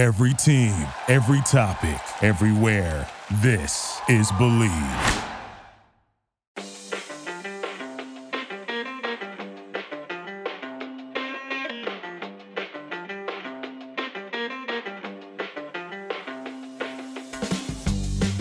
Every team, every topic, everywhere. This is Believe.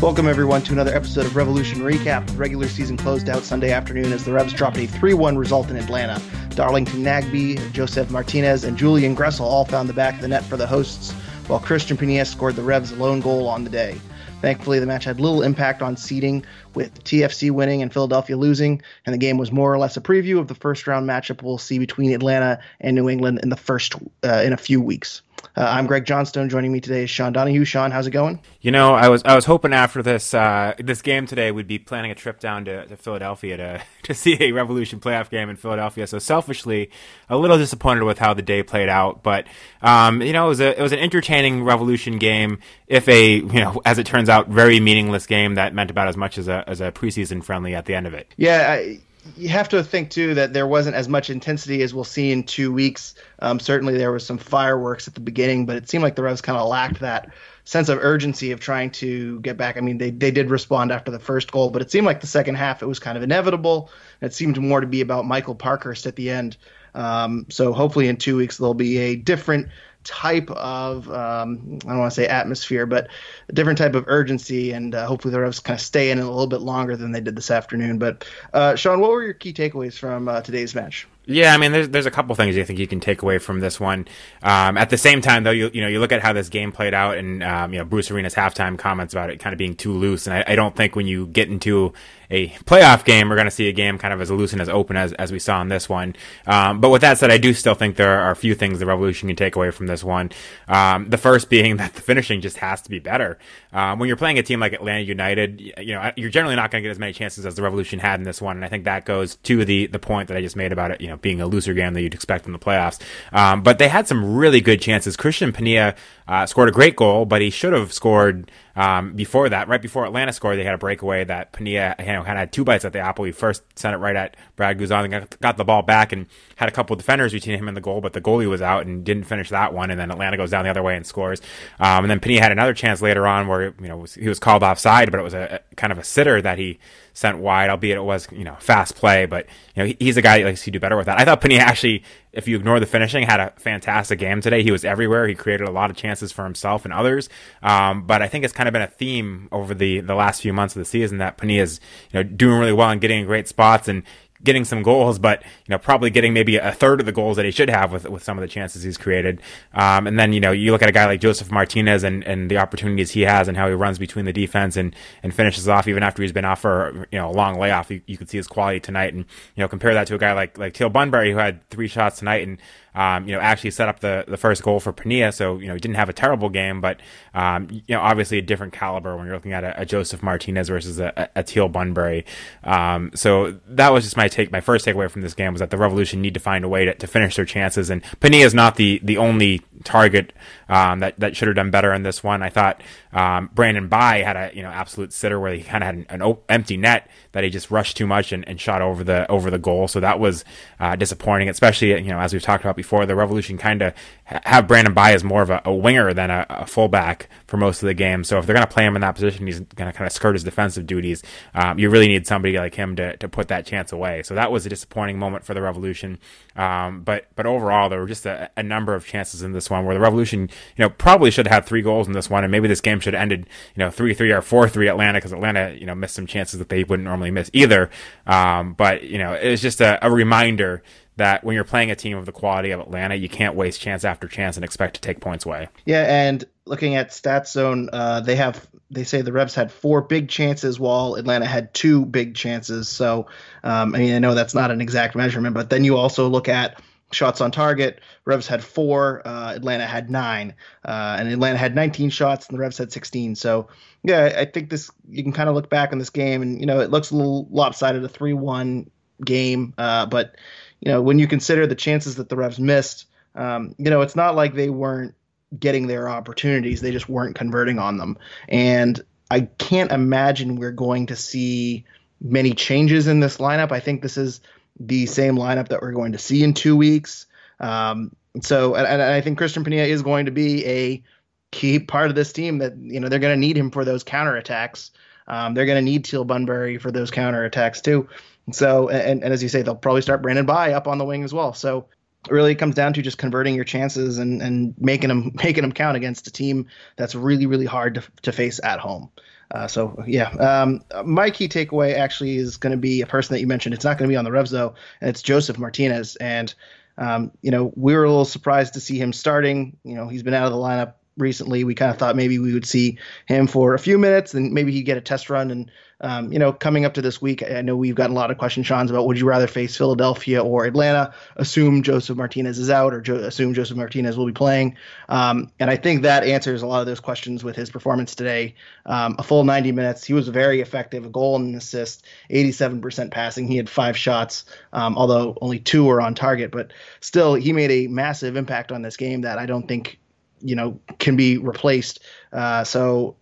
Welcome, everyone, to another episode of Revolution Recap. The regular season closed out Sunday afternoon as the Revs dropped a 3 1 result in Atlanta. Darlington Nagbe, Josef Martinez, and Julian Gressel all found the back of the net for the hosts, while Christian Penilla scored the Revs' lone goal on the day. Thankfully, the match had little impact on seeding, with TFC winning and Philadelphia losing, and the game was more or less a preview of the first round matchup we'll see between Atlanta and New England in the first uh, in a few weeks. Uh, I'm Greg Johnstone. Joining me today is Sean Donahue. Sean, how's it going? You know, I was I was hoping after this uh, this game today we'd be planning a trip down to, to Philadelphia to to see a Revolution playoff game in Philadelphia. So selfishly, a little disappointed with how the day played out, but um, you know, it was a it was an entertaining Revolution game. If a you know, as it turns out, very meaningless game that meant about as much as a as a preseason friendly at the end of it. Yeah. I, you have to think too that there wasn't as much intensity as we'll see in two weeks. Um, certainly, there was some fireworks at the beginning, but it seemed like the Revs kind of lacked that sense of urgency of trying to get back. I mean, they they did respond after the first goal, but it seemed like the second half it was kind of inevitable. It seemed more to be about Michael Parkhurst at the end. Um, so hopefully, in two weeks there'll be a different type of um, I don't want to say atmosphere, but a different type of urgency, and uh, hopefully the Revs kind of stay in it a little bit longer than they did this afternoon. But uh, Sean, what were your key takeaways from uh, today's match? Yeah, I mean, there's there's a couple things I think you can take away from this one. Um, at the same time, though, you you know you look at how this game played out, and um, you know Bruce Arena's halftime comments about it kind of being too loose, and I, I don't think when you get into a playoff game, we're going to see a game kind of as loose and as open as, as we saw in this one. Um, but with that said, I do still think there are a few things the Revolution can take away from this one. Um, the first being that the finishing just has to be better. Um, when you're playing a team like Atlanta United, you know you're generally not going to get as many chances as the Revolution had in this one, and I think that goes to the the point that I just made about it, you know, being a looser game than you'd expect in the playoffs. Um, but they had some really good chances. Christian Penilla uh, scored a great goal, but he should have scored um, before that, right before Atlanta scored, they had a breakaway that Penilla, you know, kind of had two bites at the apple. He first sent it right at Brad Guzan, got, got the ball back and had a couple of defenders between him and the goal, but the goalie was out and didn't finish that one. And then Atlanta goes down the other way and scores. Um, and then Penilla had another chance later on where, you know, he was called offside, but it was a, a kind of a sitter that he sent wide, albeit it was, you know, fast play, but, you know, he's a guy that likes to do better with that. I thought Penilla actually, if you ignore the finishing, had a fantastic game today. He was everywhere. He created a lot of chances for himself and others. Um, but I think it's kind of been a theme over the, the last few months of the season that Penilla is, you know, doing really well and getting in great spots. And getting some goals, but you know probably getting maybe a third of the goals that he should have with with some of the chances he's created. Um, and then you know you look at a guy like Josef Martinez and, and the opportunities he has and how he runs between the defense and and finishes off even after he's been off for you know a long layoff. You, you could see his quality tonight, and you know compare that to a guy like like Teal Bunbury who had three shots tonight and um, you know, actually set up the, the first goal for Penilla. So, you know, he didn't have a terrible game, but, um, you know, obviously a different caliber when you're looking at a, a Josef Martinez versus a, a, Teal Bunbury. Um, so that was just my take. My first takeaway from this game was that the Revolution need to find a way to, to finish their chances. And Penilla is not the, the only target, um, that, that should have done better in this one. I thought, um, Brandon Bye had a, you know, absolute sitter where he kind of had an, an op- empty net that he just rushed too much and, and shot over the, over the goal. So that was, uh, disappointing, especially, you know, as we've talked about before, the Revolution kind of have Brandon as more of a, a winger than a, a, fullback for most of the game. So if they're going to play him in that position, he's going to kind of skirt his defensive duties. Um, you really need somebody like him to, to put that chance away. So that was a disappointing moment for the Revolution. Um, but but overall, there were just a, a, number of chances in this one where the Revolution, you know, probably should have had three goals in this one, and maybe this game should have ended, you know, three three or four three Atlanta because Atlanta, you know, missed some chances that they wouldn't normally miss either. Um, but you know, it was just a reminder that when you're playing a team of the quality of Atlanta, you can't waste chance after chance and expect to take points away. Yeah, and looking at Stats Zone, uh, they have they say the Revs had four big chances while Atlanta had two big chances. So, um, I mean, I know that's not an exact measurement, but then you also look at shots on target. Revs had four, uh, Atlanta had nine, uh, and Atlanta had 19 shots, and the Revs had 16. So, yeah, I think this you can kind of look back on this game, and you know it looks a little lopsided, a three-one game, uh, but you know, when you consider the chances that the Revs missed, um, you know, it's not like they weren't getting their opportunities; they just weren't converting on them. And I can't imagine we're going to see many changes in this lineup. I think this is the same lineup that we're going to see in two weeks. Um, so, and, and, I think Christian Penilla is going to be a key part of this team that you know they're going to need him for those counterattacks. Um, they're going to need Teal Bunbury for those counterattacks too. So, and, and as you say, they'll probably start Brandon Bye up on the wing as well. So, it really comes down to just converting your chances and, and making them making them count against a team that's really really hard to, to face at home. Uh, so yeah, um, my key takeaway actually is going to be a person that you mentioned. It's not going to be on the Revs though, and it's Josef Martinez. And um, you know we were a little surprised to see him starting. You know he's been out of the lineup recently. We kind of thought maybe we would see him for a few minutes and maybe he'd get a test run. And, um, you know, coming up to this week, I know we've gotten a lot of questions, Sean's, about would you rather face Philadelphia or Atlanta? Assume Josef Martinez is out or jo- assume Josef Martinez will be playing. Um, and I think that answers a lot of those questions with his performance today. Um, a full 90 minutes. He was very effective, a goal and an assist, 87% passing. He had five shots, um, although only two were on target, but still, he made a massive impact on this game that I don't think you know can be replaced. Uh, so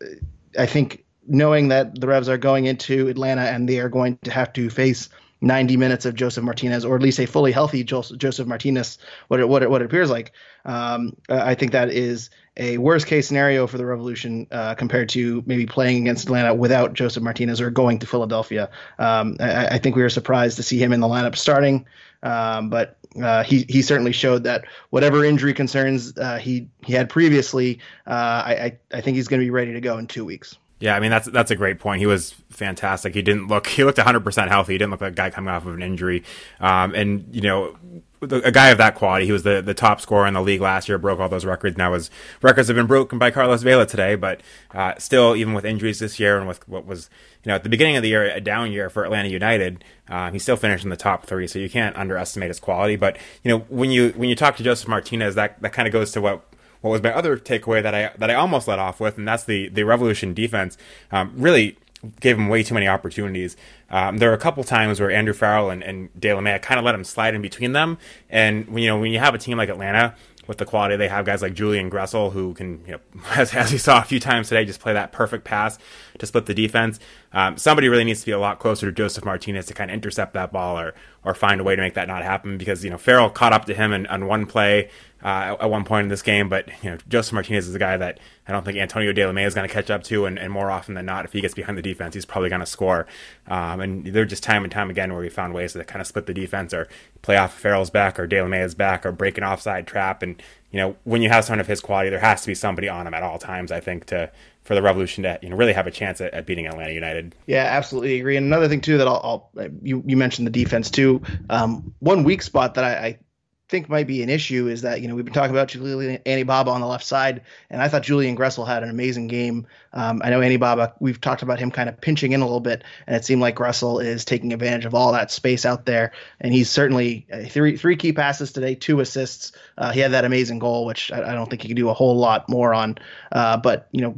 I think knowing that the Revs are going into Atlanta and they are going to have to face 90 minutes of Josef Martinez, or at least a fully healthy Josef Martinez, what it, what it, what it appears like. Um, I think that is a worst case scenario for the Revolution uh, compared to maybe playing against Atlanta without Josef Martinez or going to Philadelphia. Um, I, I, think we were surprised to see him in the lineup starting, um, but uh, he he certainly showed that whatever injury concerns uh, he he had previously, uh, I, I think he's going to be ready to go in two weeks. Yeah, I mean that's that's a great point. He was fantastic. He didn't look he looked 100 percent healthy. He didn't look like a guy coming off of an injury. Um, and you know, a guy of that quality, he was the the top scorer in the league last year, broke all those records. Now his records have been broken by Carlos Vela today, but uh, still, even with injuries this year and with what was you know at the beginning of the year a down year for Atlanta United, uh, he still finished in the top three. So you can't underestimate his quality. But you know when you when you talk to Josef Martinez, that that kind of goes to what what was my other takeaway that I that I almost let off with, and that's the the Revolution defense um, really gave him way too many opportunities. Um, there were a couple times where Andrew Farrell and, and La Mea kind of let him slide in between them, and when you know when you have a team like Atlanta with the quality they have, guys like Julian Gressel who can, you know, as, as we saw a few times today, just play that perfect pass to split the defense. Um, somebody really needs to be a lot closer to Josef Martinez to kind of intercept that ball or or find a way to make that not happen because you know Farrell caught up to him on one play uh, at one point in this game. But you know, Josef Martinez is a guy that I don't think Antonio Delamea is going to catch up to, and, and, more often than not, if he gets behind the defense, he's probably going to score. Um, and they're just time and time again where we found ways to kind of split the defense or play off Farrell's back or Delamea's back or break an offside trap. And you know, when you have someone of his quality, there has to be somebody on him at all times. I think to for the Revolution to you know really have a chance at, at beating Atlanta United. Yeah, absolutely agree. And another thing too that I'll, I'll you you mentioned the defense too. Um, one weak spot that I, I think might be an issue is that you know we've been talking about Jalil Anibaba on the left side, and I thought Julian Gressel had an amazing game. Um, I know Baba, we've talked about him kind of pinching in a little bit, and it seemed like Gressel is taking advantage of all that space out there, and he's certainly uh, three three key passes today, two assists. Uh, he had that amazing goal, which I, I, don't think he could do a whole lot more on. Uh, but you know,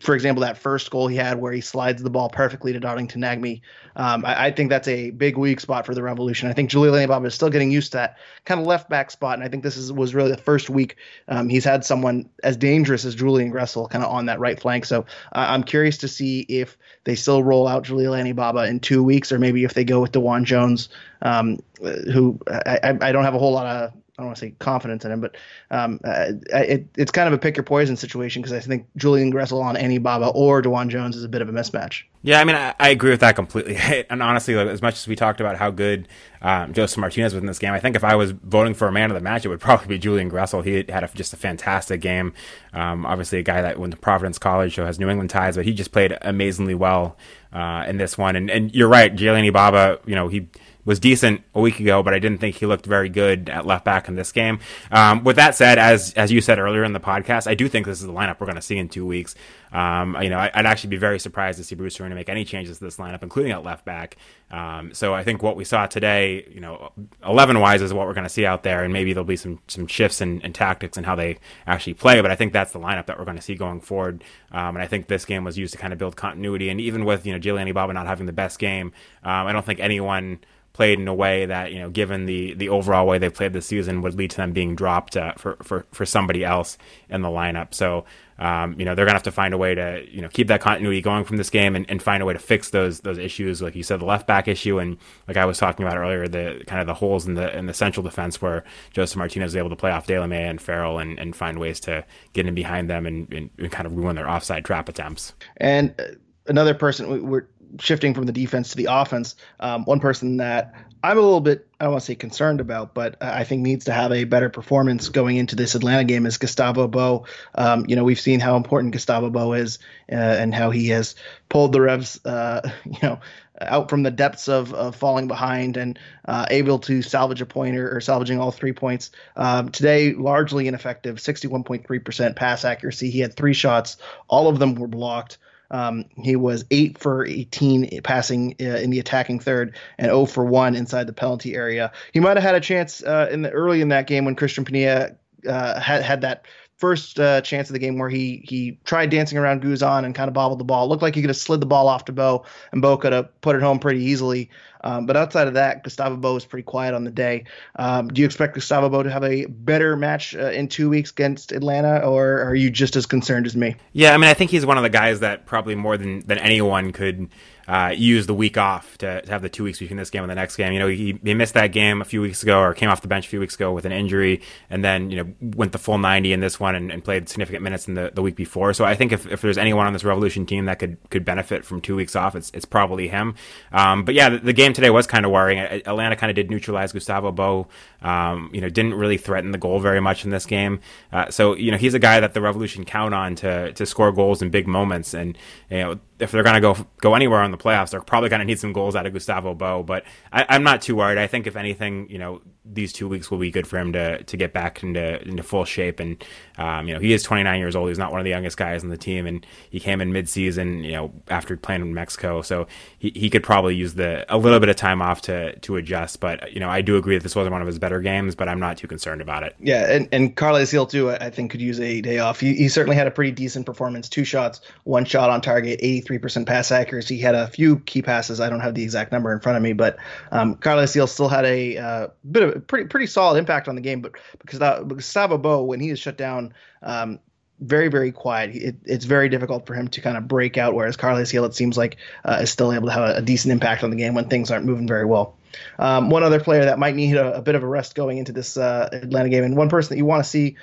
for example, that first goal he had where he slides the ball perfectly to Darlington Nagbe, um, I, I, think that's a big weak spot for the Revolution. I think Julian Baba is still getting used to that kind of left back spot, and I think this is was really the first week um, he's had someone as dangerous as Julian Gressel kind of on that right flank. So uh, I'm curious to see if they still roll out Julian Baba in two weeks, or maybe if they go with DeJuan Jones, um, who I, I, don't have a whole lot of I don't want to say confidence in him, but um, uh, it, it's kind of a pick your poison situation because I think Julian Gressel on Anibaba or DeJuan Jones is a bit of a mismatch. Yeah, I mean, I, I agree with that completely. and honestly, like, as much as we talked about how good um, Josef Martinez was in this game, I think if I was voting for a man of the match, it would probably be Julian Gressel. He had a, just a fantastic game. Um, obviously, a guy that went to Providence College, so has New England ties, but he just played amazingly well uh, in this one. And, and you're right, Julian Baba, you know, he was decent a week ago, but I didn't think he looked very good at left back in this game. Um, with that said, as as you said earlier in the podcast, I do think this is the lineup we're going to see in two weeks. Um, you know, I, would actually be very surprised to see Bruce Arena make any changes to this lineup, including at left back. Um, so I think what we saw today, you know, eleven wise is what we're going to see out there, and maybe there'll be some some shifts in, in, tactics and how they actually play. But I think that's the lineup that we're going to see going forward. Um, and I think this game was used to kind of build continuity. And even with you know Jalil Anibaba not having the best game, um, I don't think anyone played in a way that you know, given the the overall way they played this season, would lead to them being dropped uh, for for for somebody else in the lineup. So um, you know they're gonna have to find a way to you know keep that continuity going from this game and, and find a way to fix those those issues, like you said, the left back issue, and like I was talking about earlier, the kind of the holes in the in the central defense where Josef Martinez is able to play off Delamea and Farrell and, and find ways to get in behind them and, and, and kind of ruin their offside trap attempts. And uh, another person we're shifting from the defense to the offense. Um, one person that I'm a little bit, I don't want to say concerned about, but I think needs to have a better performance going into this Atlanta game is Gustavo Bou. Um, you know, we've seen how important Gustavo Bou is uh, and how he has pulled the Revs, uh, you know, out from the depths of, of falling behind and uh, able to salvage a pointer or salvaging all three points. Um, today, largely ineffective, 61.3% pass accuracy. He had three shots, all of them were blocked. Um, he was eight for 18 passing uh, in the attacking third and 0 for 1 inside the penalty area. He might have had a chance uh, in the early in that game when Christian Penilla uh, had had that first uh, chance of the game where he he tried dancing around Guzan and kind of bobbled the ball. It looked like he could have slid the ball off to Bou, and Bou could have put it home pretty easily. Um, but outside of that, Gustavo Bou was pretty quiet on the day. Um, do you expect Gustavo Bou to have a better match uh, in two weeks against Atlanta, or are you just as concerned as me? Yeah, I mean, I think he's one of the guys that probably more than than anyone could uh, use the week off to, to, have the two weeks between this game and the next game. You know, he, he missed that game a few weeks ago or came off the bench a few weeks ago with an injury and then, you know, went the full 90 in this one and, and played significant minutes in the, the week before. So I think if, if there's anyone on this Revolution team that could, could benefit from two weeks off, it's, it's probably him. Um, but yeah, the, the, game today was kind of worrying. Atlanta kind of did neutralize Gustavo Bou. Um, you know, didn't really threaten the goal very much in this game. Uh, so, you know, he's a guy that the Revolution count on to, to score goals in big moments. And, you know, if they're going to go go anywhere in the playoffs, they're probably going to need some goals out of Gustavo Bou. But I, am not too worried. I think if anything, you know, these two weeks will be good for him to to get back into into full shape. And um, you know, he is 29 years old. He's not one of the youngest guys on the team, and he came in midseason, you know, after playing in Mexico, so he, he could probably use the a little bit of time off to to adjust. But you know, I do agree that this wasn't one of his better games, but I'm not too concerned about it. Yeah, and and Carles Gil too, I think could use a day off. He, he certainly had a pretty decent performance. Two shots, one shot on target, 83% pass accuracy. He had a few key passes. I don't have the exact number in front of me, but um, Carles Gil still had a uh, bit of pretty pretty solid impact on the game. But because that, Gustavo Bou, when he is shut down, um, very very quiet. It, it's very difficult for him to kind of break out. Whereas Carles Gil, it seems like, uh, is still able to have a, a, decent impact on the game when things aren't moving very well. Um, one other player that might need a, a, bit of a rest going into this uh, Atlanta game, and one person that you want to see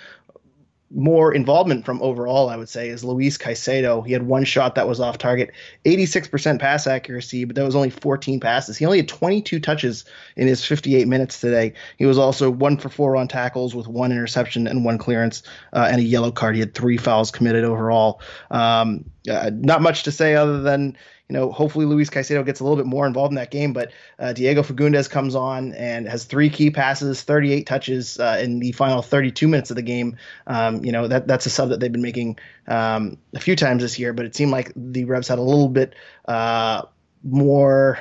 more involvement from overall, I would say, is Luis Caicedo. He had one shot that was off target, 86% pass accuracy, but that was only 14 passes. He only had 22 touches in his 58 minutes today. He was also one for four on tackles with one interception and one clearance uh, and a yellow card. He had three fouls committed overall. Um, uh, not much to say other than you know, hopefully Luis Caicedo gets a little bit more involved in that game. But uh, Diego Fagundez comes on and has three key passes, 38 touches uh, in the final 32 minutes of the game. Um, you know, that that's a sub that they've been making um, a few times this year, but it seemed like the Revs had a little bit uh, more.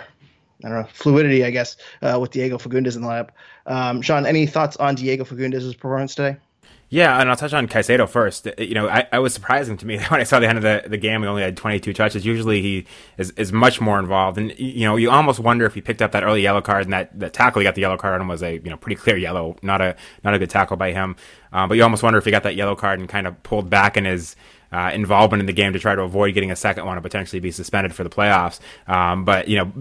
I don't know fluidity, I guess, uh, with Diego Fagundez in the lineup. Um, Sean, any thoughts on Diego Fagundez's performance today? Yeah, and I'll touch on Caicedo first. You know, I, I was surprising to me when I saw the end of the, the game. He only had 22 touches. Usually he is, is much more involved. And, you know, you almost wonder if he picked up that early yellow card and that, that tackle he got the yellow card on was a, you know, pretty clear yellow, not a, not a good tackle by him. Um, but you almost wonder if he got that yellow card and kind of pulled back in his, uh, involvement in the game to try to avoid getting a second one and potentially be suspended for the playoffs. Um, but you know,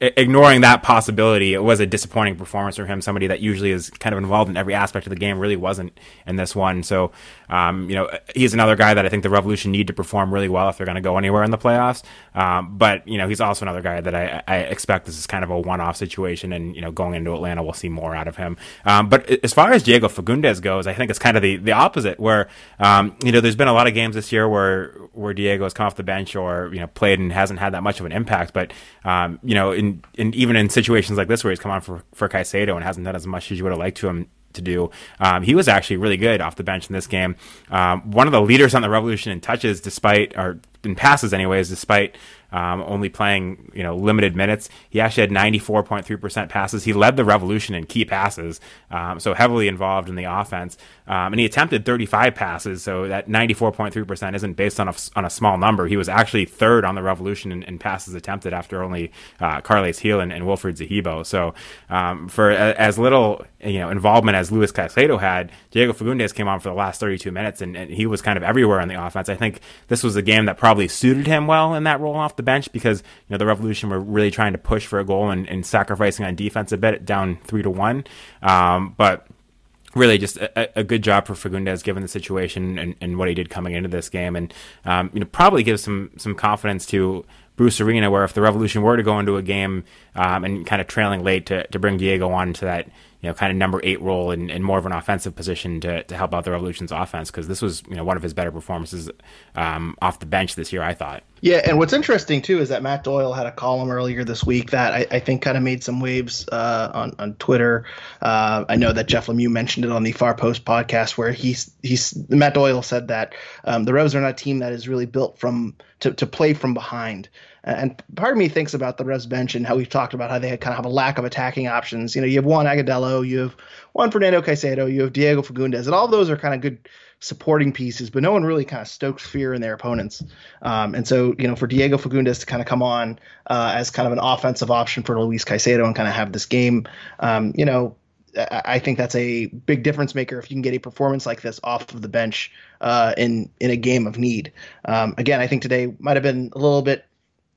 ignoring that possibility, it was a disappointing performance from him. Somebody that usually is kind of involved in every aspect of the game really wasn't in this one. So, um, you know, he's another guy that I think the Revolution need to perform really well if they're going to go anywhere in the playoffs. Um, but you know, he's also another guy that I, I, expect this is kind of a one-off situation, and you know, going into Atlanta, we'll see more out of him. Um, but as far as Diego Fagundez goes, I think it's kind of the the opposite, where um, you know, there's been a lot of games this year where where Diego has come off the bench or you know played and hasn't had that much of an impact, but um, you know, in, in even in situations like this where he's come on for for Caicedo and hasn't done as much as you would have liked to him to do. Um, he was actually really good off the bench in this game. Um, one of the leaders on the Revolution in touches, despite or in passes anyways, despite um, only playing you know limited minutes. He actually had 94.3% passes. He led the Revolution in key passes, um, so heavily involved in the offense. Um, and he attempted 35 passes, so that 94.3% isn't based on a, on a small number. He was actually third on the Revolution in, in passes attempted after only uh, Carles Gil and, and Wilfried Zahibo. So um, for a, as little you know involvement as Luis Caicedo had, Diego Fagundez came on for the last 32 minutes, and, and he was kind of everywhere on the offense. I think this was a game that probably suited him well in that role off the bench because you know the Revolution were really trying to push for a goal and, and sacrificing on defense a bit, down three to one. Um, but really just a, a, good job for Fagundez given the situation and, and, what he did coming into this game, and um, you know probably gives some some confidence to Bruce Arena, where if the Revolution were to go into a game um, and kind of trailing late to, to bring Diego on to that you know kind of number eight role and, and more of an offensive position to, to help out the Revolution's offense because this was you know one of his better performances um, off the bench this year, I thought. Yeah, and what's interesting too is that Matt Doyle had a column earlier this week that I, I think kind of made some waves uh, on on Twitter. Uh, I know that Jeff Lemieux mentioned it on the Far Post podcast where he's he's Matt Doyle said that um, the Revs are not a team that is really built from to, to play from behind. And part of me thinks about the Revs bench and how we've talked about how they kind of have a lack of attacking options. You know, you have Juan Agudelo, you have Juan Fernando Caicedo, you have Diego Fagundez, and all those are kind of good supporting pieces, but no one really kind of stokes fear in their opponents. Um, and so, you know, for Diego Fagundez to kind of come on uh, as kind of an offensive option for Luis Caicedo and kind of have this game, um, you know, I think that's a big difference maker if you can get a performance like this off of the bench uh, in in a game of need. Um, again, I think today might have been a little bit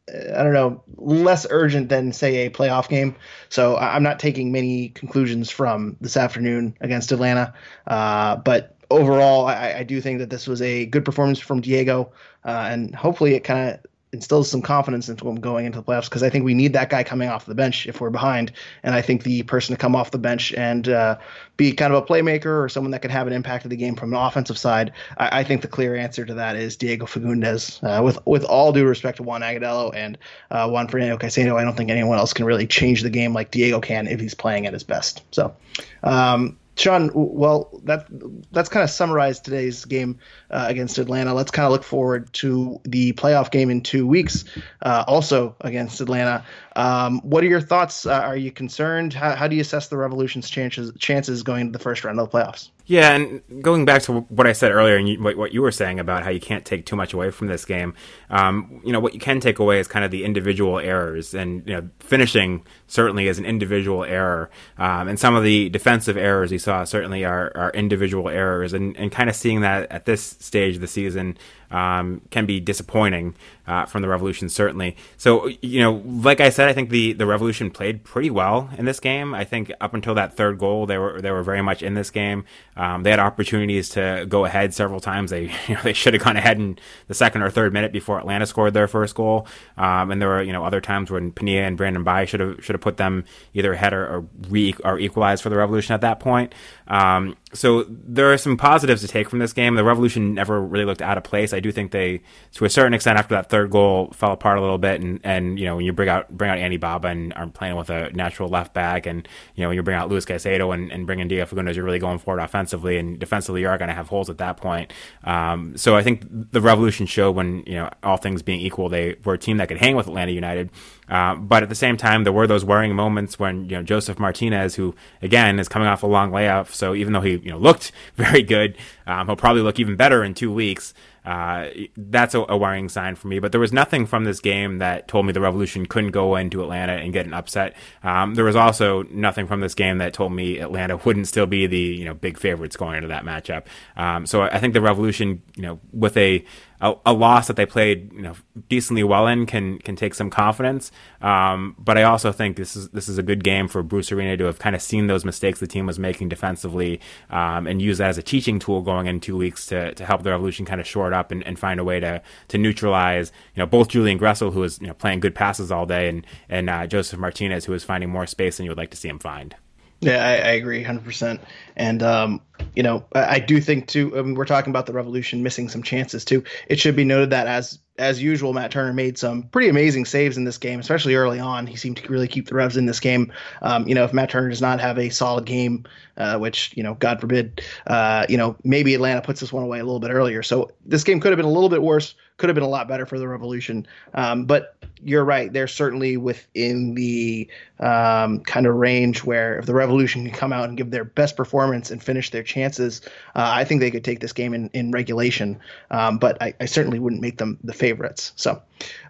I don't know, less urgent than say a playoff game. So I'm not taking many conclusions from this afternoon against Atlanta. Uh, but overall, I, I, do think that this was a good performance from Diego, uh, and hopefully it kind of instills some confidence into him going into the playoffs because I think we need that guy coming off the bench if we're behind, and I think the person to come off the bench and uh, be kind of a playmaker or someone that can have an impact of the game from an offensive side, I, I think the clear answer to that is Diego Fagundez. Uh, with with all due respect to Juan Agudelo and uh, Juan Fernando Caicedo, I don't think anyone else can really change the game like Diego can if he's playing at his best. So. Um, Sean, well, that that's kind of summarized today's game uh, against Atlanta. Let's kind of look forward to the playoff game in two weeks, uh, also against Atlanta. Um, what are your thoughts? Uh, are you concerned? How, how, do you assess the Revolution's chances chances going to the first round of the playoffs? Yeah, and going back to what I said earlier, and you, what you were saying about how you can't take too much away from this game, um, you know, what you can take away is kind of the individual errors, and you know, finishing certainly is an individual error, um, and some of the defensive errors you saw certainly are, are individual errors, and, and kind of seeing that at this stage of the season um, can be disappointing uh, from the Revolution, certainly. So, you know, like I said, I think the, the Revolution played pretty well in this game. I think up until that third goal, they were they were very much in this game. Um, they had opportunities to go ahead several times. They you know, they should have gone ahead in the second or third minute before Atlanta scored their first goal. Um, and there were you know other times when Penilla and Brandon Bye should have should have put them either ahead or or, re- or equalized for the Revolution at that point. Um, so there are some positives to take from this game. The Revolution never really looked out of place. I do think they, to a certain extent, after that third goal, fell apart a little bit. And, and you know, when you bring out bring out Anibaba and are playing with a natural left back, and you know, when you bring out Luis Caicedo and, and bring in Diego Fagundez, you're really going forward offensively, and defensively, you are going to have holes at that point. Um, so I think the Revolution showed when you know all things being equal, they were a team that could hang with Atlanta United. Uh, but at the same time, there were those worrying moments when you know Josef Martinez, who again is coming off a long layoff, so even though he you know looked very good, um, he'll probably look even better in two weeks. Uh, that's a, a, worrying sign for me. But there was nothing from this game that told me the Revolution couldn't go into Atlanta and get an upset. Um, there was also nothing from this game that told me Atlanta wouldn't still be the you know big favorites going into that matchup. Um, so I think the Revolution, you know, with a a, a, loss that they played you know decently well in can can take some confidence. Um, but I also think this is this is a good game for Bruce Arena to have kind of seen those mistakes the team was making defensively um, and use that as a teaching tool going in two weeks to, to help the Revolution kind of short up and, and find a way to to neutralize you know both Julian Gressel who was you know playing good passes all day and and uh, Josef Martinez who was finding more space than you would like to see him find. Yeah, I, I agree 100%. And, um, you know, I, do think, too, I mean, we're talking about the Revolution missing some chances, too. It should be noted that as as usual, Matt Turner made some pretty amazing saves in this game, especially early on. He seemed to really keep the Revs in this game. Um, you know, if Matt Turner does not have a solid game, uh, which you know, God forbid, uh, you know, maybe Atlanta puts this one away a little bit earlier. So this game could have been a little bit worse could have been a lot better for the Revolution. Um, but you're right; they're certainly within the um, kind of range where if the Revolution can come out and give their best performance and finish their chances, uh, I think they could take this game in, in regulation. Um, but I, I, certainly wouldn't make them the favorites. So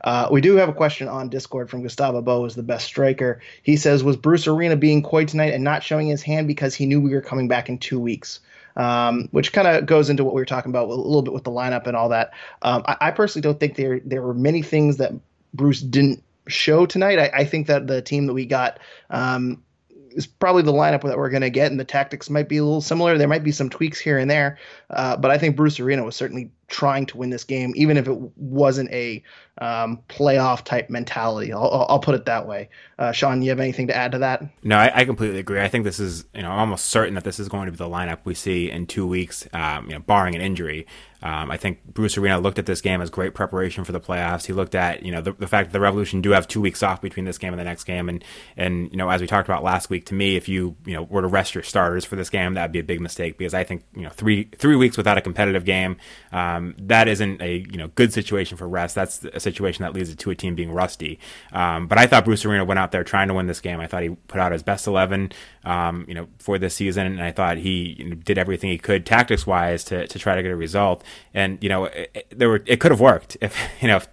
uh, we do have a question on Discord from Gustavo Bo is the best striker. He says, "Was Bruce Arena being coy tonight and not showing his hand because he knew we were coming back in two weeks?" Um, which kind of goes into what we were talking about a little bit with the lineup and all that. Um, I, I, personally don't think there there were many things that Bruce didn't show tonight. I, I think that the team that we got um, is probably the lineup that we're going to get, and the tactics might be a little similar. There might be some tweaks here and there, uh, but I think Bruce Arena was certainly trying to win this game, even if it wasn't a um, playoff type mentality. I'll, I'll, put it that way. Uh, Sean, you have anything to add to that? No, I, I, completely agree. I think this is, you know, I'm almost certain that this is going to be the lineup we see in two weeks, um, you know, barring an injury. Um, I think Bruce Arena looked at this game as great preparation for the playoffs. He looked at, you know, the, the, fact that the Revolution do have two weeks off between this game and the next game, and and you know, as we talked about last week, to me, if you you know were to rest your starters for this game, that'd be a big mistake because I think you know three three weeks without a competitive game, um, that isn't a you know good situation for rest. That's a situation that leads to a team being rusty. Um, but I thought Bruce Arena went out there trying to win this game. I thought he put out his best eleven, um, you know, for this season, and I thought he you know, did everything he could tactics wise to to try to get a result. And you know, it, it, there were it could have worked if you know if,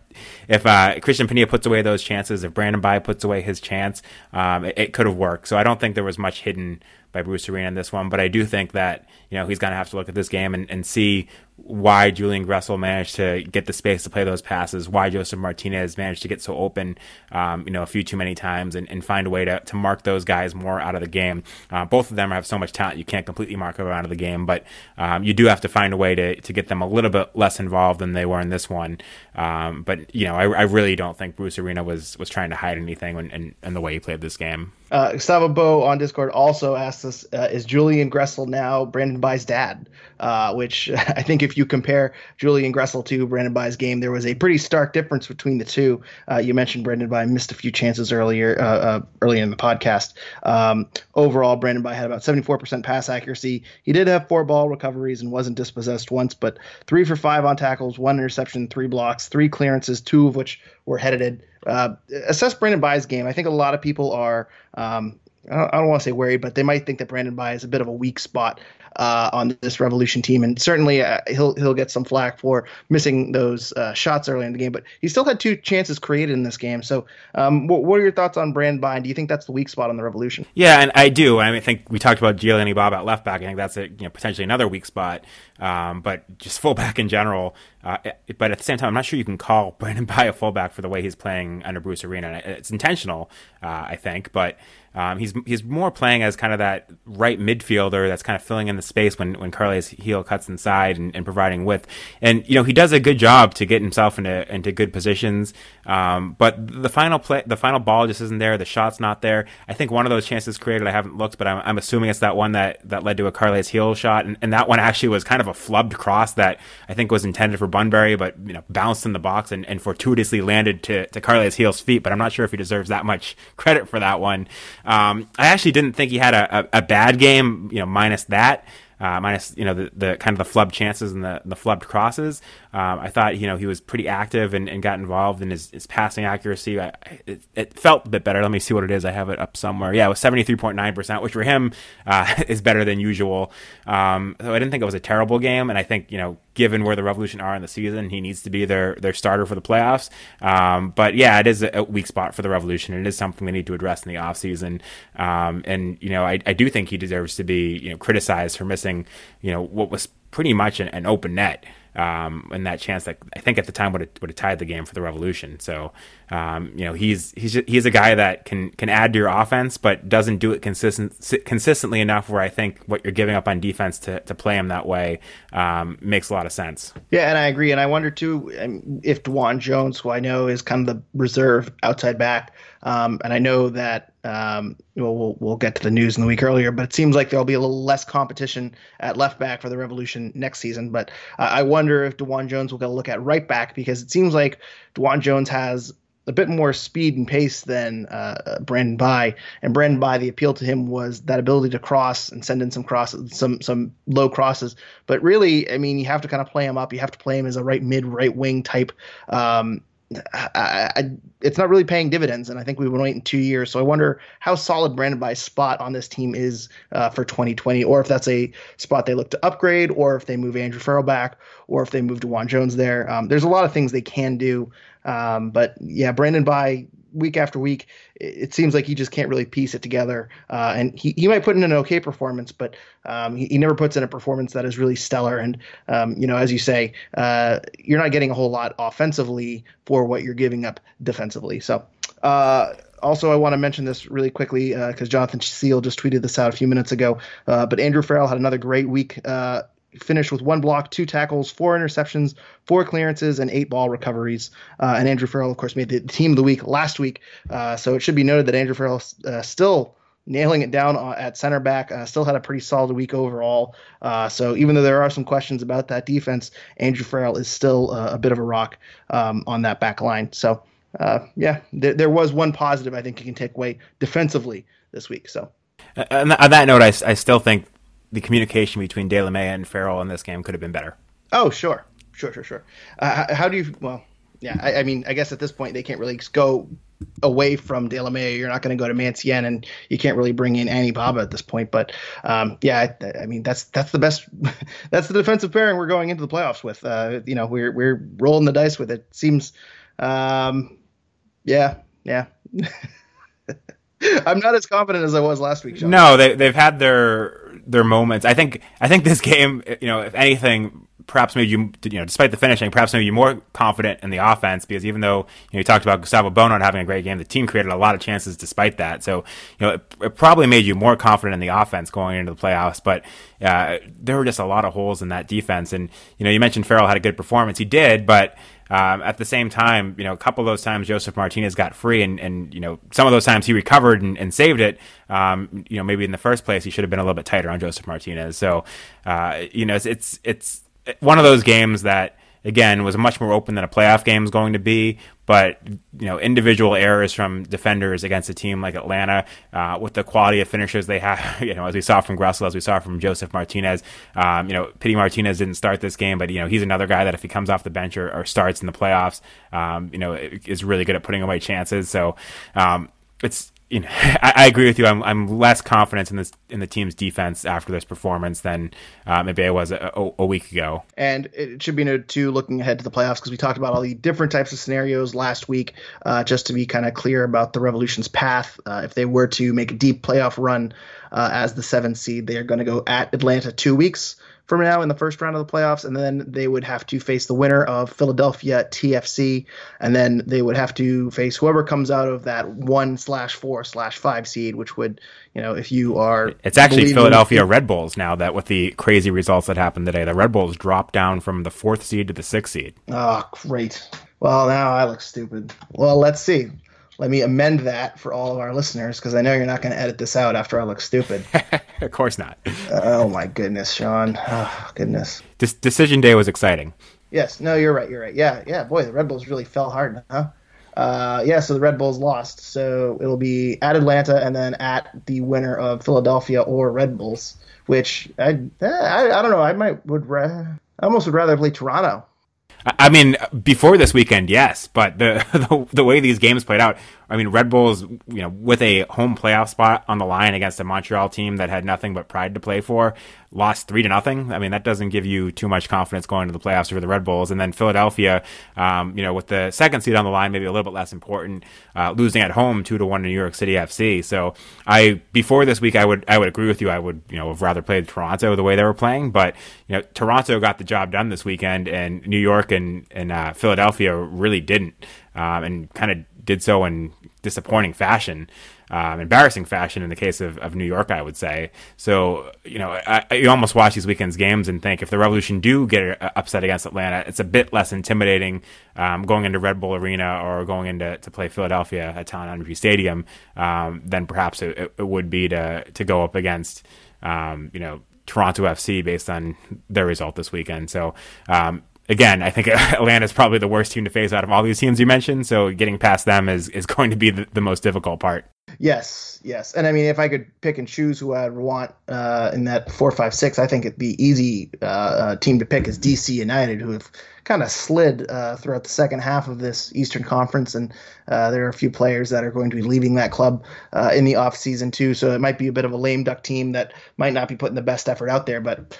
if uh, Christian Penilla puts away those chances, if Brandon Bye puts away his chance, um, it, it could have worked. So I don't think there was much hidden by Bruce Arena in this one, but I do think that you know he's going to have to look at this game and, and see why Julian Gressel managed to get the space to play those passes, why Josef Martinez managed to get so open, um, you know, a few too many times, and, and, find a way to, to mark those guys more out of the game. Uh, both of them have so much talent, you can't completely mark them out of the game, but um, you do have to find a way to, to get them a little bit less involved than they were in this one. Um, but you know, I, I, really don't think Bruce Arena was was trying to hide anything in, in, in the way he played this game. Uh, Gustavo Bo on Discord also asked us, uh, "Is Julian Gressel now Brandon Bye's dad?" Uh, which I think if you compare Julian Gressel to Brandon Bye's game, there was a pretty stark difference between the two. Uh, you mentioned Brandon Bye missed a few chances earlier uh, uh, early in the podcast. Um, overall, Brandon Bye had about 74% pass accuracy. He did have four ball recoveries and wasn't dispossessed once, but three for five on tackles, one interception, three blocks, three clearances, two of which were headed. Uh, assess Brandon Bye's game. I think a lot of people are. Um, I don't, want to say worried, but they might think that Brandon Bye is a bit of a weak spot uh, on this Revolution team, and certainly uh, he'll he'll get some flack for missing those uh, shots early in the game. But he still had two chances created in this game. So, um, what, what, are your thoughts on Brandon Bye? Do you think that's the weak spot on the Revolution? Yeah, and I do. I, mean, I think we talked about Giovanni Bob at left back. I think that's a, you know, potentially another weak spot. Um, but just fullback in general. Uh, but at the same time, I'm not sure you can call Brandon Bye a fullback for the way he's playing under Bruce Arena. It's intentional, uh, I think, but um, he's he's more playing as kind of that right midfielder that's kind of filling in the space when when Carles Gil cuts inside and, and, providing width. And you know he does a good job to get himself into into good positions. Um, but the final play, the final ball just isn't there. The shot's not there. I think one of those chances created. I haven't looked, but I'm, I'm assuming it's that one that that led to a Carles Gil shot, and, and that one actually was kind of a flubbed cross that I think was intended for Bunbury, but you know bounced in the box and, and fortuitously landed to to Carles Gil's feet. But I'm not sure if he deserves that much credit for that one. Um, I actually didn't think he had a, a, a bad game, you know, minus that uh, minus you know the, the kind of the flubbed chances and the the flubbed crosses. Um, I thought you know he was pretty active and, and got involved in his, his passing accuracy. I, it, it, felt a bit better. Let me see what it is. I have it up somewhere. Yeah, it was seventy three point nine percent, which for him uh, is better than usual. Um, so I didn't think it was a terrible game, and I think you know given where the Revolution are in the season, he needs to be their their starter for the playoffs. Um, but yeah, it is a weak spot for the Revolution. It is something they need to address in the offseason. Um, and you know, I, I do think he deserves to be you know criticized for missing you know what was pretty much an, an open net um, and that chance that I think at the time would have, would have tied the game for the Revolution. So, um, you know, he's he's he's a guy that can can add to your offense, but doesn't do it consistent consistently enough. Where I think what you're giving up on defense to, to play him that way um, makes a lot of sense. Yeah, and I agree. And I wonder too if DeJuan Jones, who I know is kind of the reserve outside back, Um, and I know that um, we'll, we'll, we'll get to the news in the week earlier, but it seems like there'll be a little less competition at left back for the Revolution next season. But I wonder if DeJuan Jones will get a look at right back because it seems like DeJuan Jones has a bit more speed and pace than uh, Brandon Bye. And Brandon Bye, the appeal to him was that ability to cross and send in some crosses, some some low crosses. But really, I mean, you have to kind of play him up. You have to play him as a right mid, right wing type. Um, I, I, it's not really paying dividends, and I think we've been waiting two years. So I wonder how solid Brandon Bye's spot on this team is uh, for 2020, or if that's a spot they look to upgrade, or if they move Andrew Farrell back, or if they move DeJuan Jones there. Um, there's a lot of things they can do. Um, but yeah, Brandon Bye week after week, it, seems like he just can't really piece it together. Uh, and he, he might put in an okay performance, but um, he, he, never puts in a performance that is really stellar. And, um, you know, as you say, uh, you're not getting a whole lot offensively for what you're giving up defensively. So, uh, also, I want to mention this really quickly because uh, Jonathan Seal just tweeted this out a few minutes ago. Uh, but Andrew Farrell had another great week uh, finished with one block, two tackles, four interceptions, four clearances, and eight ball recoveries. Uh, and Andrew Farrell, of course, made the team of the week last week. Uh, so it should be noted that Andrew Farrell uh, still nailing it down uh, at center back. Uh, still had a pretty solid week overall. Uh, so even though there are some questions about that defense, Andrew Farrell is still a bit of a rock um, on that back line. So yeah, there, there was one positive I think you can take away defensively this week. So. On that note, I, I still think the communication between Delamea and Farrell in this game could have been better. Oh, sure, sure, sure, sure. Uh, how do you? Well, yeah, I, I, mean, I guess at this point they can't really go away from Delamea. You're not going to go to Mancienne, and you can't really bring in Anibaba at this point. But um, yeah, I, I, mean, that's that's the best. that's the defensive pairing we're going into the playoffs with. Uh, you know, we're we're rolling the dice with it. Seems, um, yeah, yeah. I'm not as confident as I was last week. No, they they've had their their moments. I think I think this game, you know, if anything, perhaps made you, you know, despite the finishing, perhaps made you more confident in the offense because even though you, know, you talked about Gustavo Bou not having a great game, the team created a lot of chances despite that. So, you know, it, it probably made you more confident in the offense going into the playoffs. But uh, there were just a lot of holes in that defense. And you know, you mentioned Farrell had a good performance. He did, but um, at the same time, you know, a couple of those times Josef Martinez got free, and, and you know, some of those times he recovered and, and saved it. Um, you know, maybe in the first place he should have been a little bit tighter on Josef Martinez. So, uh, you know, it's, it's it's one of those games that again was much more open than a playoff game is going to be. But you know, individual errors from defenders against a team like Atlanta, uh, with the quality of finishers they have, you know, as we saw from Gressel, as we saw from Josef Martinez. Um, you know, Pity Martinez didn't start this game, but you know, he's another guy that if he comes off the bench or, or starts in the playoffs, um, you know, is really good at putting away chances. So um, it's you know, I, I, agree with you. I'm, I'm less confident in this in the team's defense after this performance than uh, maybe I was a, a, a, week ago. And it should be noted too, looking ahead to the playoffs, because we talked about all the different types of scenarios last week. Uh, just to be kind of clear about the Revolution's path, uh, if they were to make a deep playoff run uh, as the seventh seed, they are going to go at Atlanta two weeks from now in the first round of the playoffs, and then they would have to face the winner of Philadelphia TFC, and then they would have to face whoever comes out of that one slash four slash five seed, which would, you know, if you are, it's actually Philadelphia Red Bulls now that with the crazy results that happened today, the Red Bulls dropped down from the fourth seed to the sixth seed. Oh, great. Well, now I look stupid. Well, let's see let me amend that for all of our listeners because I know you're not going to edit this out after I look stupid. of course not. oh my goodness, Sean. Oh goodness. This decision day was exciting. Yes. No, you're right. You're right. Yeah. Yeah. Boy, the Red Bulls really fell hard, huh? Uh, yeah. So the Red Bulls lost. So it'll be at Atlanta and then at the winner of Philadelphia or Red Bulls. Which I I, I don't know. I might would ra- I almost would rather play Toronto. I mean, before this weekend, yes, but the, the, the way these games played out, I mean, Red Bulls, you know, with a home playoff spot on the line against a Montreal team that had nothing but pride to play for, lost three to nothing. I mean, that doesn't give you too much confidence going to the playoffs for the Red Bulls. And then Philadelphia, um, you know, with the second seed on the line, maybe a little bit less important, uh, losing at home two to one to New York City FC. So I before this week, I would I would agree with you. I would you know have rather played Toronto the way they were playing, but you know, Toronto got the job done this weekend, and New York and and uh, Philadelphia really didn't, um, and kind of did so in disappointing fashion, um, embarrassing fashion in the case of, of New York, I would say. So, you know, I, I, you almost watch these weekend's games and think if the Revolution do get upset against Atlanta, it's a bit less intimidating um, going into Red Bull Arena or going into to play Philadelphia at Talen Energy Stadium um, than perhaps it, it, would be to to go up against, um, you know, Toronto FC based on their result this weekend. So, um, again, I think Atlanta is probably the worst team to face out of all these teams you mentioned. So getting past them is, is going to be the, the most difficult part. Yes, yes, and I mean, if I could pick and choose who I'd want uh, in that four, five, six, I think the easy uh, uh, team to pick is DC United, who have kind of slid uh, throughout the second half of this Eastern Conference, and uh, there are a few players that are going to be leaving that club uh, in the off season too. So it might be a bit of a lame duck team that might not be putting the best effort out there. But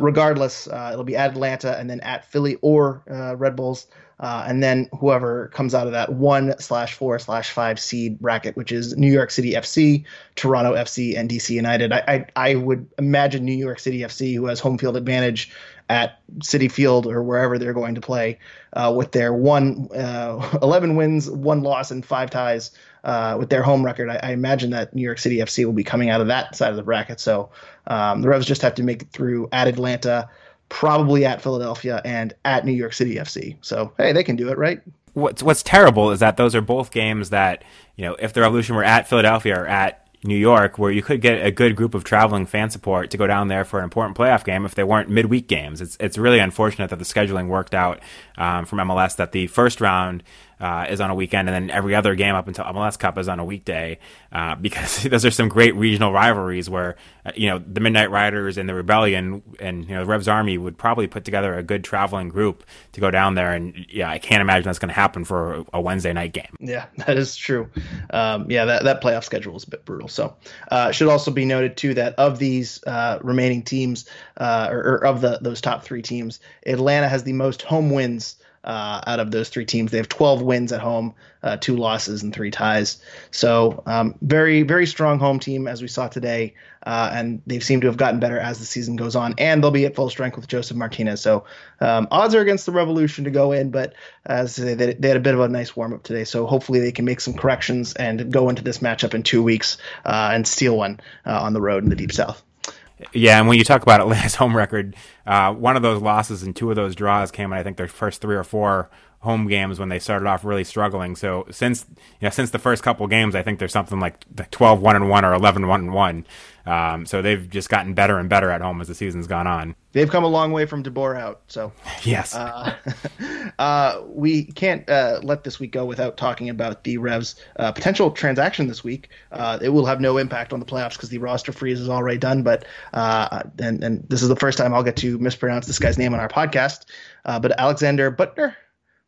regardless, it'll be at Atlanta and then at Philly or Red Bulls. Uh, and then whoever comes out of that one slash four slash five seed bracket, which is New York City FC, Toronto FC, and DC United. I, I, I would imagine New York City FC, who has home field advantage at Citi Field or wherever they're going to play, uh, with their one uh, 11 wins, one loss, and five ties. Uh, with their home record, I, I, imagine that New York City FC will be coming out of that side of the bracket. So um, the Revs just have to make it through at Atlanta, probably at Philadelphia and at New York City FC. So hey, they can do it, right? What's what's terrible is that those are both games that you know if the Revolution were at Philadelphia or at New York, where you could get a good group of traveling fan support to go down there for an important playoff game if they weren't midweek games. It's it's really unfortunate that the scheduling worked out um, from MLS that the first round uh, is on a weekend, and then every other game up until MLS Cup is on a weekday. Uh, because those are some great regional rivalries where uh, you know the Midnight Riders and the Rebellion and you know the Revs Army would probably put together a good traveling group to go down there. And yeah, I can't imagine that's going to happen for a Wednesday night game. Yeah, that is true. Um, yeah, that that playoff schedule is a bit brutal. So uh, should also be noted too that of these uh, remaining teams, uh, or, or of the those top three teams, Atlanta has the most home wins uh, out of those three teams. They have 12 wins at home, uh, two losses, and three ties. So um, very, very strong home team as we saw today. Uh, and they seem to have gotten better as the season goes on. And they'll be at full strength with Josef Martinez. So um, odds are against the Revolution to go in, but as they, they had a bit of a nice warm up today. So hopefully they can make some corrections and go into this matchup in two weeks uh, and steal one uh, on the road in the Deep South. Yeah, and when you talk about Atlanta's home record, uh, one of those losses and two of those draws came in, I think, their first three or four home games when they started off really struggling. So since you know, since the first couple games, I think there's something like 12 1 and 1 or 11 1 and 1. Um, so they've just gotten better and better at home as the season's gone on. They've come a long way from DeBoer out. So yes, uh, uh, we can't uh, let this week go without talking about the Revs' uh, potential transaction this week. Uh, it will have no impact on the playoffs because the roster freeze is already done. But uh, and and this is the first time I'll get to mispronounce this guy's name on our podcast. but Alexander Büttner,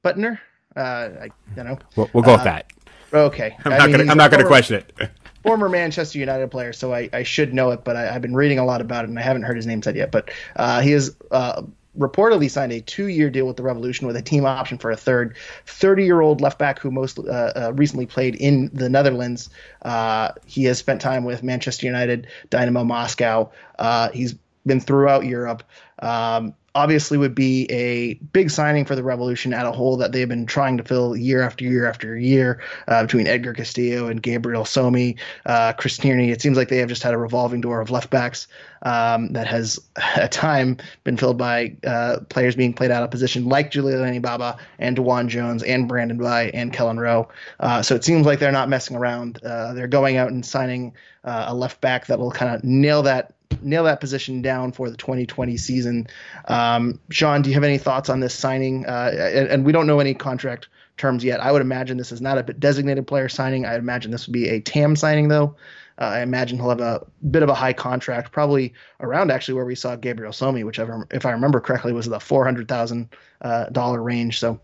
Büttner, I don't know. We'll, we'll go with that. Okay, I'm not gonna I'm not gonna question it former Manchester United player, so I, I should know it, but I, have been reading a lot about it and I haven't heard his name said yet. But uh, he has uh, reportedly signed a two-year deal with the Revolution with a team option for a third. 30-year-old left back who most uh, uh, recently played in the Netherlands. Uh, he has spent time with Manchester United, Dynamo Moscow. Uh, he's been throughout Europe. Um, obviously would be a big signing for the Revolution at a hole that they've been trying to fill year after year after year uh, between Edgar Castillo and Gabriel Somi, uh, Chris Tierney. It seems like they have just had a revolving door of left backs um, that has at time been filled by uh, players being played out of position like Jalil Anibaba and DeJuan Jones and Brandon Bye and Kelyn Rowe. Uh, so it seems like they're not messing around. Uh, they're going out and signing uh, a left back that will kind of nail that nail that position down for the 2020 season. Um, Sean, do you have any thoughts on this signing? Uh, and, and, we don't know any contract terms yet. I would imagine this is not a designated player signing. I imagine this would be a TAM signing, though. Uh, I imagine he'll have a bit of a high contract, probably around actually where we saw Gabriel Somi, which, if I remember correctly, was the four hundred thousand uh, dollar range. So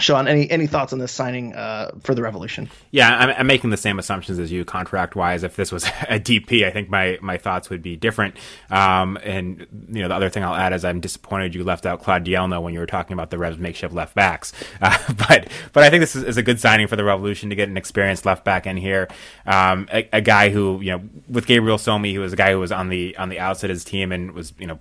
Sean, any any thoughts on this signing uh, for the Revolution? Yeah, I'm, I'm, making the same assumptions as you, contract wise. If this was a DP, I think my, my thoughts would be different. Um, and you know, the other thing I'll add is I'm disappointed you left out Claude Dielna when you were talking about the Revs' makeshift left backs. Uh, but but I think this is, is, a good signing for the Revolution to get an experienced left back in here. Um, a, a, guy who you know, with Gabriel Somi, who was a guy who was on the on the outside of his team and was you know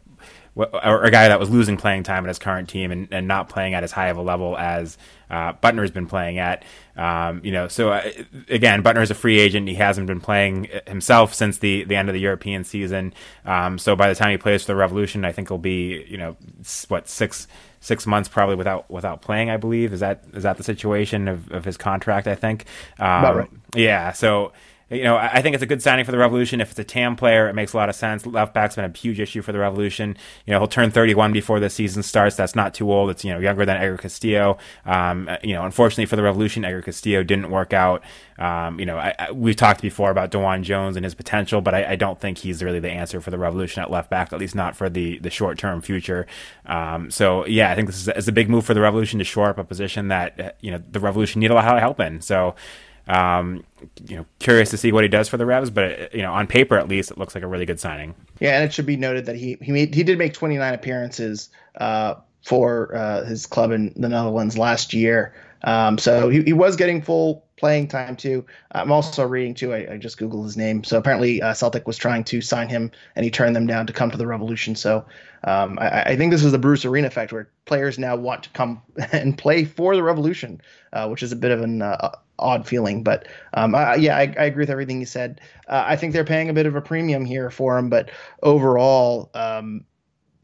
or a guy that was losing playing time at his current team and, and not playing at as high of a level as uh, Büttner's been playing at. Um, you know, so uh, again, Büttner is a free agent. He hasn't been playing himself since the, the end of the European season. Um, so by the time he plays for the Revolution, I think he'll be you know what six six months probably without without playing. I believe is that is that the situation of, of his contract? I think. Um, right. Yeah. So you know, I think it's a good signing for the Revolution. If it's a TAM player, it makes a lot of sense. Left back's been a huge issue for the Revolution. You know, he'll turn 31 before the season starts. That's not too old. It's, you know, younger than Edgar Castillo. Um, you know, unfortunately for the Revolution, Edgar Castillo didn't work out. Um, you know, I, I, we've talked before about DeJuan Jones and his potential, but I, I, don't think he's really the answer for the Revolution at left back, at least not for the, the short term future. Um, so, yeah, I think this is, is, a big move for the Revolution to shore up a position that, you know, the Revolution need a lot of help in. So, um, you know, curious to see what he does for the Revs, but you know, on paper at least, it looks like a really good signing. Yeah, and it should be noted that he he made he did make 29 appearances uh, for uh, his club in the Netherlands last year. Um, so he, he was getting full playing time too. I'm also reading too. I, I just googled his name. So apparently uh, Celtic was trying to sign him, and he turned them down to come to the Revolution. So um, I, I, think this is the Bruce Arena effect, where players now want to come and play for the Revolution, uh, which is a bit of an uh, odd feeling. But um, yeah, I, I, agree with everything you said. Uh, I think they're paying a bit of a premium here for him, but overall, um,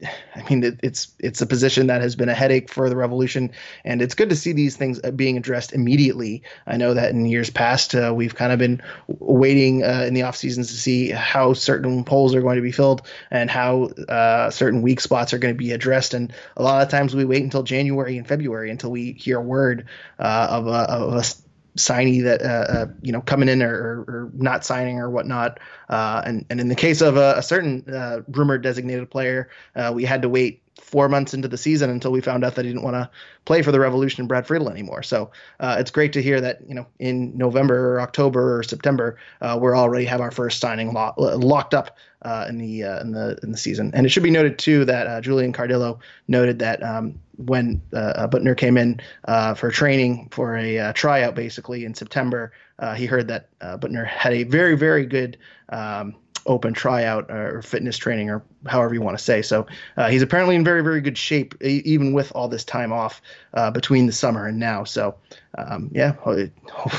I mean, it, it's it's a position that has been a headache for the revolution, and it's good to see these things uh, being addressed immediately. I know that in years past, uh, we've kind of been waiting uh, in the off seasons to see how certain polls are going to be filled and how uh, certain weak spots are going to be addressed. And a lot of times, we wait until January and February until we hear word uh, of a, of a signee that uh, uh, you know coming in or, or, not signing or whatnot. Uh, and and in the case of a, a certain uh, rumored designated player, uh, we had to wait four months into the season until we found out that he didn't want to play for the Revolution Brad Friedel anymore. So uh, it's great to hear that you know in November or October or September we're already have our first signing lo- locked up uh, in the uh, in the in the season. And it should be noted too that uh, Julian Cardillo noted that um, when uh, Büttner came in uh, for training for a uh, tryout, basically in September, he heard that Büttner had a very very good. Um, open tryout or fitness training or however you want to say. So uh, he's apparently in very, very good shape, even with all this time off uh, between the summer and now. So um, yeah,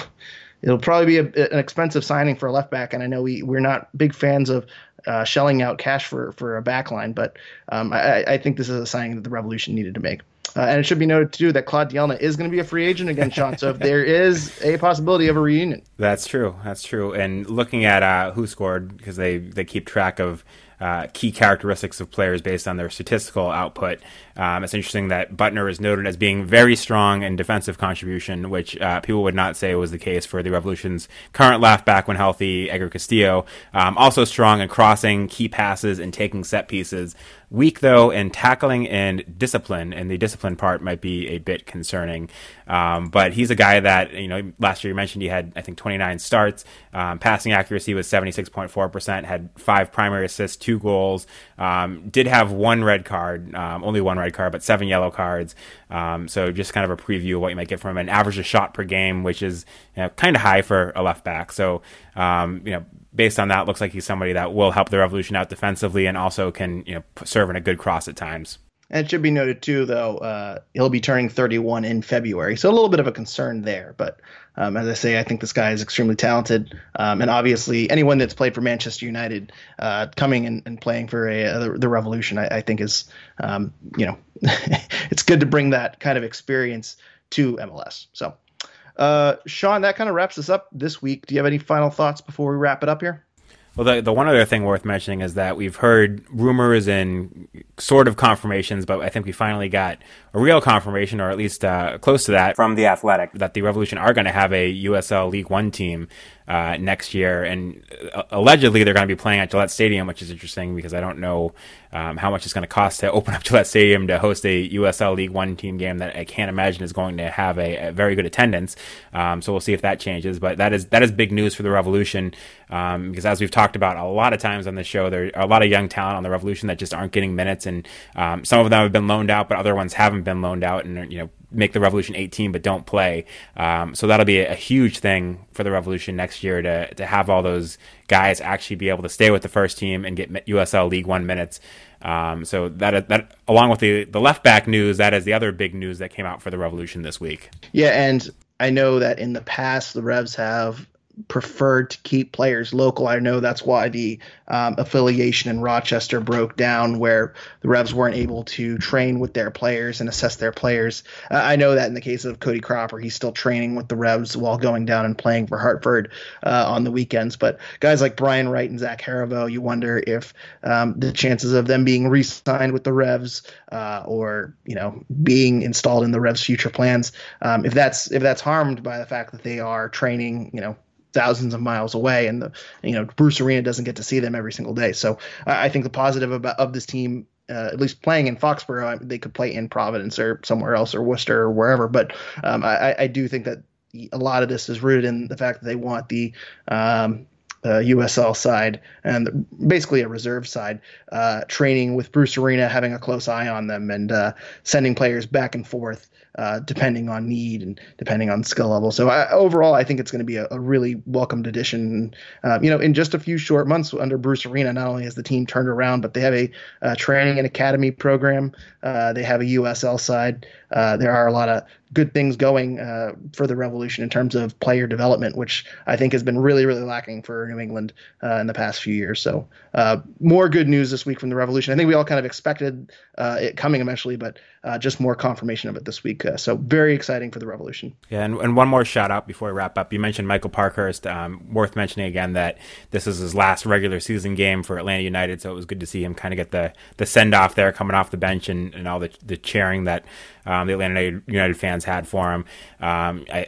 it'll probably be a, an expensive signing for a left back. And I know we, we're not big fans of uh, shelling out cash for for a backline. But um, I, I, think this is a signing that the Revolution needed to make. Uh, and it should be noted too that Claude Dielna is going to be a free agent again, Sean. So if there is a possibility of a reunion, that's true. That's true. And looking at uh, WhoScored because they they keep track of uh, key characteristics of players based on their statistical output. Um, it's interesting that Büttner is noted as being very strong in defensive contribution, which uh, people would not say was the case for the Revolution's current left back when healthy, Edgar Castillo. Um, also strong in crossing, key passes, and taking set pieces. Weak though in tackling and discipline, and the discipline part might be a bit concerning. Um, but he's a guy that you know last year you mentioned he had I think 29 starts, um, passing accuracy was 76.4 percent, had five primary assists, two goals, um, did have one red card, um, only one red card, but seven yellow cards. Um, so just kind of a preview of what you might get from him. And average a shot per game, which is you know, kind of high for a left back. So um, you know based on that, looks like he's somebody that will help the Revolution out defensively and also can you know serve in a good cross at times. And it should be noted too, though, uh, he'll be turning 31 in February, so a little bit of a concern there. But um, as I say, I think this guy is extremely talented, um, and obviously anyone that's played for Manchester United, uh, coming and, and, playing for a, uh, the, the, Revolution, I, I think is, um, you know, it's good to bring that kind of experience to MLS. So uh, Sean, that kind of wraps us up this week. Do you have any final thoughts before we wrap it up here? Well, the, the one other thing worth mentioning is that we've heard rumors and sort of confirmations, but I think we finally got a real confirmation, or at least uh, close to that, from the Athletic, that the Revolution are going to have a USL League One team uh, next year, and uh, allegedly they're going to be playing at Gillette Stadium, which is interesting because I don't know um, how much it's going to cost to open up Gillette Stadium to host a USL League One team game that I can't imagine is going to have a, a very good attendance. Um, so we'll see if that changes. But that is that is big news for the Revolution um, because as we've talked about a lot of times on the show, there are a lot of young talent on the Revolution that just aren't getting minutes, and um, some of them have been loaned out, but other ones haven't been loaned out, and you know make the Revolution 18 but don't play. Um, so that'll be a, a, huge thing for the Revolution next year to to have all those guys actually be able to stay with the first team and get USL League One minutes. Um, so that that along with the the left back news, that is the other big news that came out for the Revolution this week. Yeah, and I know that in the past the Revs have preferred to keep players local. I know that's why the um, affiliation in Rochester broke down, where the Revs weren't able to train with their players and assess their players. Uh, I know that in the case of Cody Cropper, he's still training with the Revs while going down and playing for Hartford uh, on the weekends. But guys like Brian Wright and Zach Herivaux, you wonder if um, the chances of them being re-signed with the Revs uh, or you know being installed in the Revs' future plans, um, if that's if that's harmed by the fact that they are training, you know thousands of miles away, and the you know Bruce Arena doesn't get to see them every single day. So I think the positive about of this team. Uh, at least playing in Foxborough, they could play in Providence or somewhere else or Worcester or wherever. But um, I, I do think that a lot of this is rooted in the fact that they want the um, uh, USL side and basically a reserve side, uh, training with Bruce Arena, having a close eye on them, and uh, sending players back and forth uh, depending on need and depending on skill level. So I, overall, I think it's going to be a, a really welcomed addition. Uh, you know, in just a few short months under Bruce Arena, not only has the team turned around, but they have a, a training and academy program. Uh, they have a USL side. Uh, there are a lot of good things going uh, for the Revolution in terms of player development, which I think has been really, really lacking for New England uh, in the past few years. So, uh, more good news this week from the Revolution. I think we all kind of expected uh, it coming eventually, but uh, just more confirmation of it this week. so, very exciting for the Revolution. Yeah, and, and, one more shout out before we wrap up. You mentioned Michael Parkhurst. Um, worth mentioning again that this is his last regular season game for Atlanta United, so it was good to see him kind of get the, the send off there coming off the bench and, and all the, the cheering that um, the Atlanta United fans had for him. Um, I,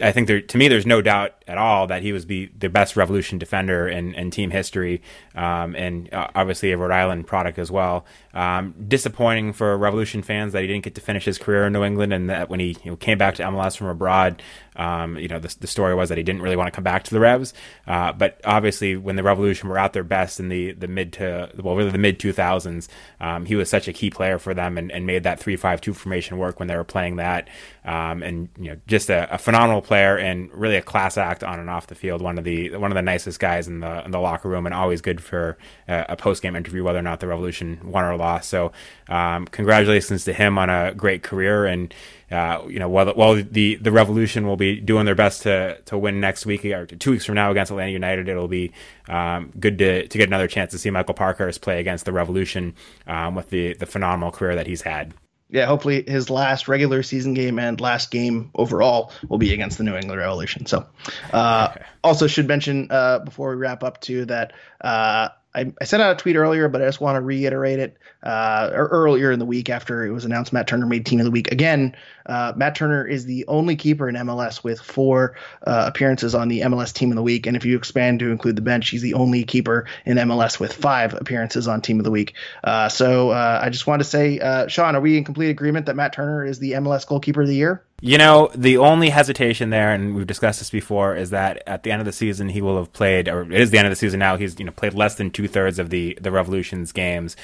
I think there, to me, there's no doubt at all that he was the, the best Revolution defender in, in team history, um, and uh, obviously a Rhode Island product as well. Um, disappointing for Revolution fans that he didn't get to finish his career in New England, and that when he you know, came back to MLS from abroad, um, you know the, the, story was that he didn't really want to come back to the Revs. Uh, but obviously, when the Revolution were at their best in the, the mid to well, really the mid 2000s, um, he was such a key player for them and, and made that three five two formation work when they were playing that. Um, and you know, just a, a phenomenal player and really a class act on and off the field. One of the one of the nicest guys in the in the locker room, and always good for a, a post game interview, whether or not the Revolution won or lost. So, um, congratulations to him on a great career, and uh, you know, while, while the the Revolution will be doing their best to to win next week or two weeks from now against Atlanta United, it'll be um, good to to get another chance to see Michael Parkhurst play against the Revolution um, with the the phenomenal career that he's had yeah, hopefully his last regular season game and last game overall will be against the New England Revolution. So, uh, okay. also should mention uh, before we wrap up too that uh, I, I, sent out a tweet earlier, but I just want to reiterate it. Uh, earlier in the week, after it was announced, Matt Turner made Team of the Week again. Uh, Matt Turner is the only keeper in MLS with four uh, appearances on the MLS Team of the Week, and if you expand to include the bench, he's the only keeper in MLS with five appearances on Team of the Week. Uh, so uh, I just want to say, uh, Sean, are we in complete agreement that Matt Turner is the MLS goalkeeper of the year? You know, the only hesitation there, and we've discussed this before, is that at the end of the season he will have played, or it is the end of the season now. He's you know played less than two thirds of the the Revolution's games.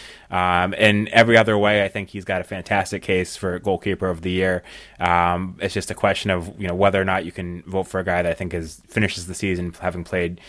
Um, in every other way, I think he's got a fantastic case for goalkeeper of the year. Um, it's just a question of you know whether or not you can vote for a guy that I think is finishes the season having played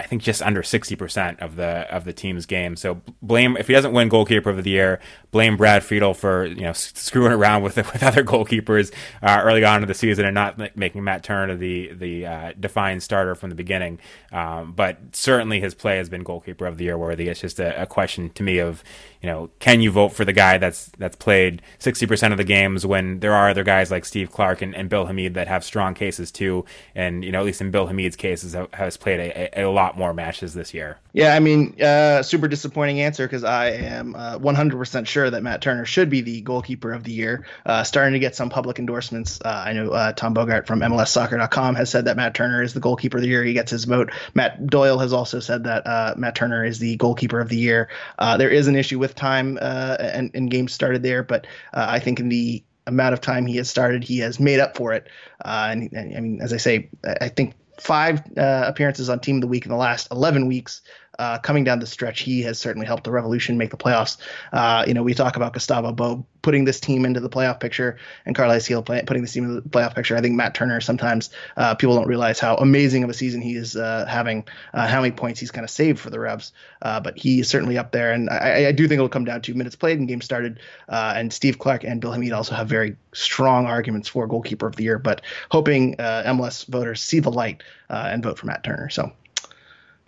I think just under 60% of the of the team's game. So blame if he doesn't win goalkeeper of the year, blame Brad Friedel for you know screwing around with with other goalkeepers uh, early on in the season and not making Matt Turner the the uh, defined starter from the beginning. Um, but certainly his play has been goalkeeper of the year worthy. It's just a, a question to me of you know, can you vote for the guy that's that's played 60% of the games when there are other guys like Steve Clark and, and Bill Hamid that have strong cases too? And, you know, at least in Bill Hamid's cases, has played a, a, a lot more matches this year. Yeah, I mean, uh, super disappointing answer because I am uh, 100% sure that Matt Turner should be the goalkeeper of the year. Uh, starting to get some public endorsements. Uh, I know uh, Tom Bogert from MLSsoccer.com has said that Matt Turner is the goalkeeper of the year. He gets his vote. Matt Doyle has also said that uh, Matt Turner is the goalkeeper of the year. there is an issue with with time uh, and, and games started there, but uh, I think in the amount of time he has started, he has made up for it. Uh, and, and, I mean, as I say, I think five uh, appearances on Team of the Week in the last 11 weeks uh, coming down the stretch, he has certainly helped the Revolution make the playoffs. Uh, you know, we talk about Gustavo Bou putting this team into the playoff picture and Carles Gil play, putting this team in the playoff picture. I think Matt Turner sometimes uh, people don't realize how amazing of a season he is uh, having, uh, how many points he's kind of saved for the Revs. Uh, but he is certainly up there, and I, I, do think it'll come down to minutes played and games started. And Steve Clark and Bill Hamid also have very strong arguments for goalkeeper of the year, but hoping MLS voters see the light and vote for Matt Turner. So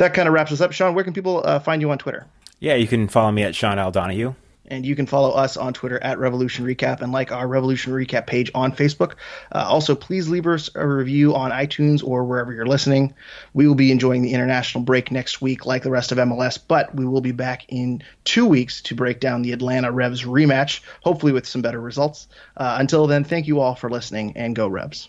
that kind of wraps us up. Sean, where can people find you on Twitter? Yeah, you can follow me at Sean L. Donahue. And you can follow us on Twitter at Revolution Recap and like our Revolution Recap page on Facebook. Uh, also, please leave us a review on iTunes or wherever you're listening. We will be enjoying the international break next week, like the rest of MLS, but we will be back in two weeks to break down the Atlanta Revs rematch, hopefully with some better results. Uh, until then, thank you all for listening and go Revs.